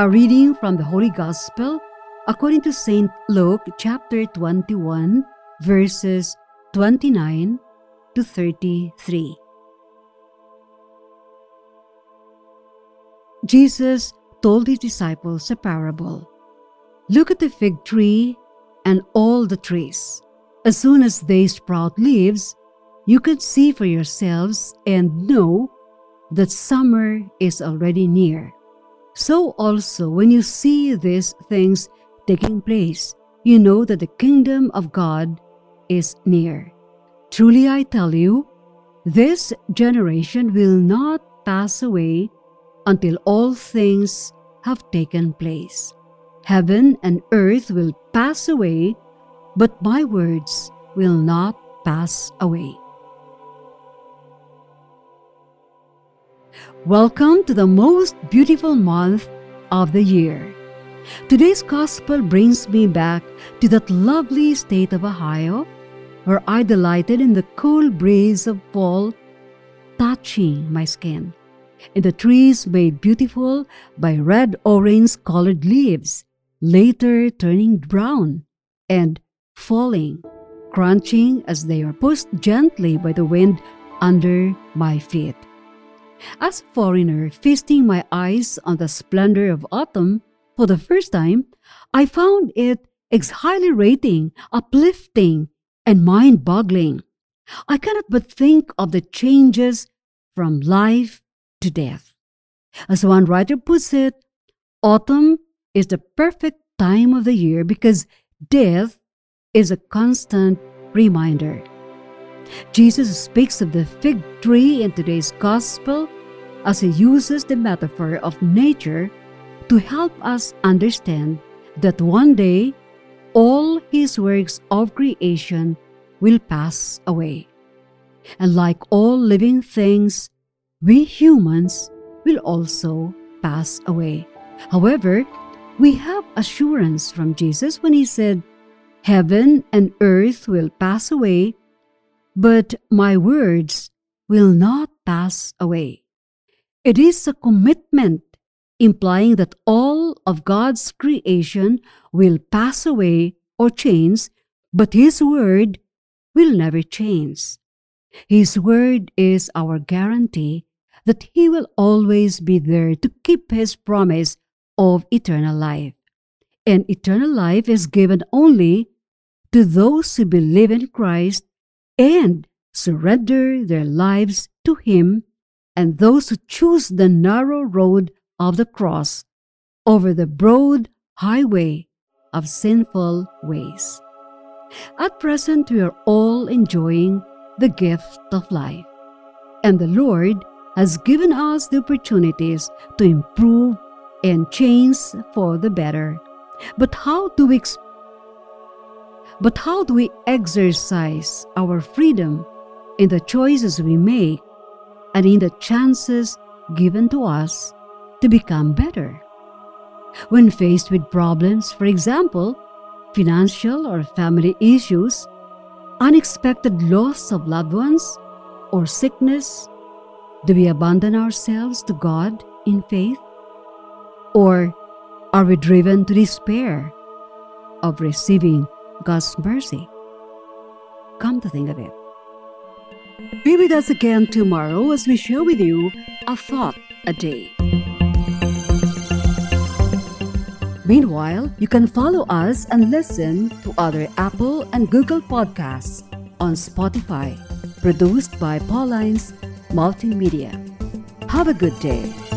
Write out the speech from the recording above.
A reading from the Holy Gospel according to St. Luke chapter 21, verses 29 to 33. Jesus told his disciples a parable. Look at the fig tree and all the trees. As soon as they sprout leaves, you can see for yourselves and know that summer is already near. So also, when you see these things taking place, you know that the kingdom of God is near. Truly I tell you, this generation will not pass away until all things have taken place. Heaven and earth will pass away, but my words will not pass away. Welcome to the most beautiful month of the year. Today's gospel brings me back to that lovely state of Ohio where I delighted in the cool breeze of fall touching my skin, in the trees made beautiful by red orange colored leaves, later turning brown and falling, crunching as they are pushed gently by the wind under my feet. As a foreigner feasting my eyes on the splendor of autumn for the first time, I found it exhilarating, uplifting, and mind boggling. I cannot but think of the changes from life to death. As one writer puts it, autumn is the perfect time of the year because death is a constant reminder. Jesus speaks of the fig tree in today's gospel as he uses the metaphor of nature to help us understand that one day all his works of creation will pass away. And like all living things, we humans will also pass away. However, we have assurance from Jesus when he said, Heaven and earth will pass away, but my words will not pass away. It is a commitment implying that all of God's creation will pass away or change, but His Word will never change. His Word is our guarantee that He will always be there to keep His promise of eternal life. And eternal life is given only to those who believe in Christ and surrender their lives to Him, and those who choose the narrow road of the cross over the broad highway of sinful ways. At present, we are all enjoying the gift of life, and the Lord has given us the opportunities to improve and change for the better. But how do we but how do we exercise our freedom in the choices we make and in the chances given to us to become better? When faced with problems, for example, financial or family issues, unexpected loss of loved ones, or sickness, do we abandon ourselves to God in faith? Or are we driven to despair of receiving God's mercy. Come to think of it. Be with us again tomorrow as we share with you a thought a day. Meanwhile, you can follow us and listen to other Apple and Google podcasts on Spotify, produced by Paulines Multimedia. Have a good day.